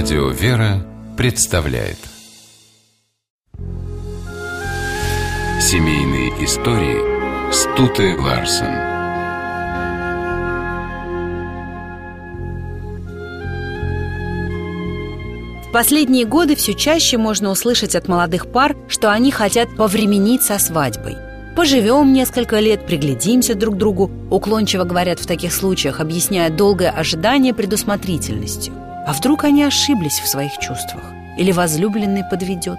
Радио «Вера» представляет Семейные истории Стуты Ларсен В последние годы все чаще можно услышать от молодых пар, что они хотят повременить со свадьбой. Поживем несколько лет, приглядимся друг к другу, уклончиво говорят в таких случаях, объясняя долгое ожидание предусмотрительностью. А вдруг они ошиблись в своих чувствах? Или возлюбленный подведет?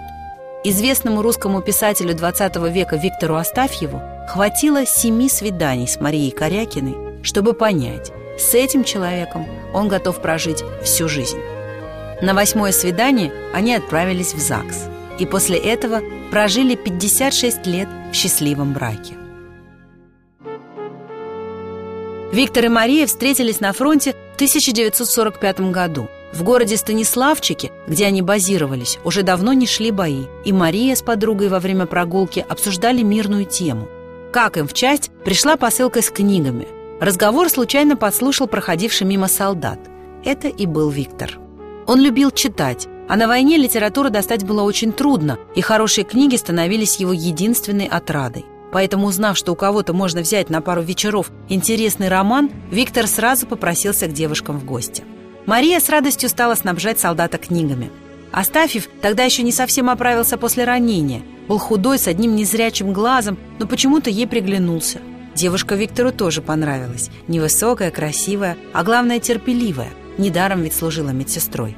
Известному русскому писателю 20 века Виктору Астафьеву хватило семи свиданий с Марией Корякиной, чтобы понять, с этим человеком он готов прожить всю жизнь. На восьмое свидание они отправились в ЗАГС. И после этого прожили 56 лет в счастливом браке. Виктор и Мария встретились на фронте в 1945 году. В городе Станиславчике, где они базировались, уже давно не шли бои, и Мария с подругой во время прогулки обсуждали мирную тему. Как им в часть пришла посылка с книгами. Разговор случайно подслушал проходивший мимо солдат. Это и был Виктор. Он любил читать, а на войне литературу достать было очень трудно, и хорошие книги становились его единственной отрадой. Поэтому, узнав, что у кого-то можно взять на пару вечеров интересный роман, Виктор сразу попросился к девушкам в гости. Мария с радостью стала снабжать солдата книгами. Астафьев тогда еще не совсем оправился после ранения. Был худой, с одним незрячим глазом, но почему-то ей приглянулся. Девушка Виктору тоже понравилась. Невысокая, красивая, а главное терпеливая. Недаром ведь служила медсестрой.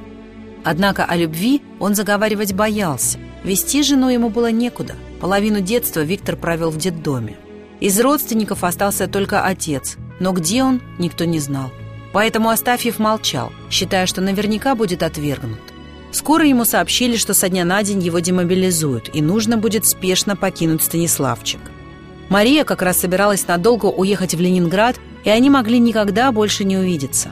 Однако о любви он заговаривать боялся. Вести жену ему было некуда. Половину детства Виктор провел в детдоме. Из родственников остался только отец, но где он, никто не знал. Поэтому Астафьев молчал, считая, что наверняка будет отвергнут. Скоро ему сообщили, что со дня на день его демобилизуют, и нужно будет спешно покинуть Станиславчик. Мария как раз собиралась надолго уехать в Ленинград, и они могли никогда больше не увидеться.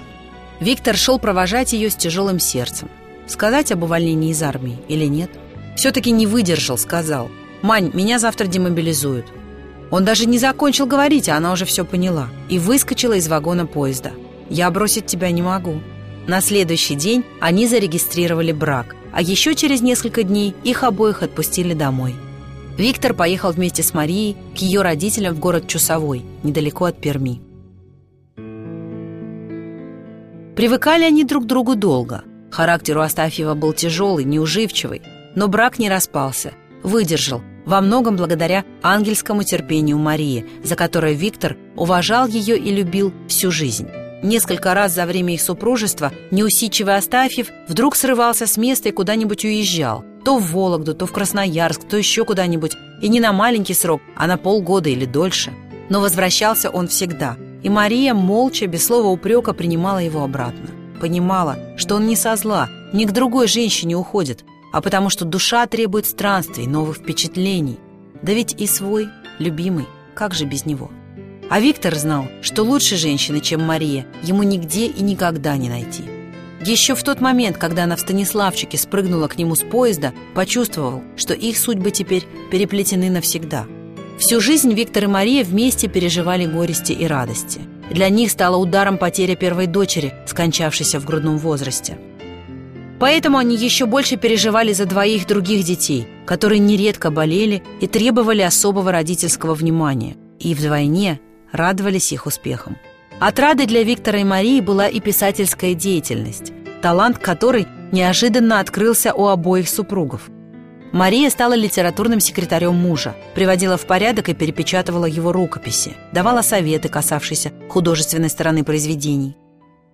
Виктор шел провожать ее с тяжелым сердцем. Сказать об увольнении из армии или нет? Все-таки не выдержал, сказал. «Мань, меня завтра демобилизуют». Он даже не закончил говорить, а она уже все поняла. И выскочила из вагона поезда. «Я бросить тебя не могу». На следующий день они зарегистрировали брак, а еще через несколько дней их обоих отпустили домой. Виктор поехал вместе с Марией к ее родителям в город Чусовой, недалеко от Перми. Привыкали они друг к другу долго. Характер у Астафьева был тяжелый, неуживчивый, но брак не распался, выдержал, во многом благодаря ангельскому терпению Марии, за которое Виктор уважал ее и любил всю жизнь. Несколько раз за время их супружества неусидчивый Астафьев вдруг срывался с места и куда-нибудь уезжал. То в Вологду, то в Красноярск, то еще куда-нибудь. И не на маленький срок, а на полгода или дольше. Но возвращался он всегда. И Мария молча, без слова упрека, принимала его обратно. Понимала, что он не со зла, ни к другой женщине уходит, а потому что душа требует странствий, новых впечатлений. Да ведь и свой, любимый, как же без него? А Виктор знал, что лучше женщины, чем Мария, ему нигде и никогда не найти. Еще в тот момент, когда она в Станиславчике спрыгнула к нему с поезда, почувствовал, что их судьбы теперь переплетены навсегда. Всю жизнь Виктор и Мария вместе переживали горести и радости. Для них стала ударом потеря первой дочери, скончавшейся в грудном возрасте. Поэтому они еще больше переживали за двоих других детей, которые нередко болели и требовали особого родительского внимания. И вдвойне радовались их успехам. Отрадой для Виктора и Марии была и писательская деятельность, талант которой неожиданно открылся у обоих супругов. Мария стала литературным секретарем мужа, приводила в порядок и перепечатывала его рукописи, давала советы, касавшиеся художественной стороны произведений.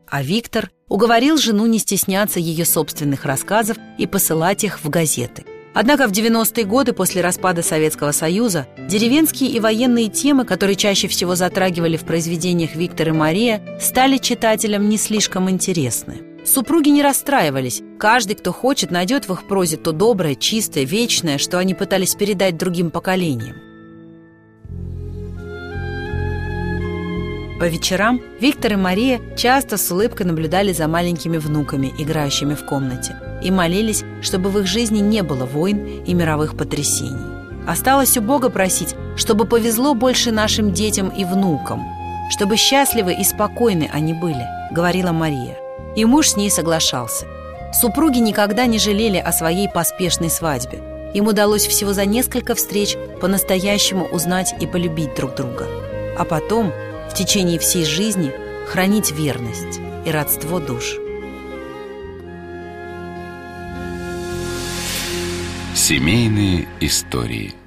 А Виктор уговорил жену не стесняться ее собственных рассказов и посылать их в газеты – Однако в 90-е годы после распада Советского Союза деревенские и военные темы, которые чаще всего затрагивали в произведениях Виктора и Мария, стали читателям не слишком интересны. Супруги не расстраивались. Каждый, кто хочет, найдет в их прозе то доброе, чистое, вечное, что они пытались передать другим поколениям. По вечерам Виктор и Мария часто с улыбкой наблюдали за маленькими внуками, играющими в комнате и молились, чтобы в их жизни не было войн и мировых потрясений. Осталось у Бога просить, чтобы повезло больше нашим детям и внукам, чтобы счастливы и спокойны они были, говорила Мария. И муж с ней соглашался. Супруги никогда не жалели о своей поспешной свадьбе. Им удалось всего за несколько встреч по-настоящему узнать и полюбить друг друга. А потом, в течение всей жизни, хранить верность и родство душ. Семейные истории –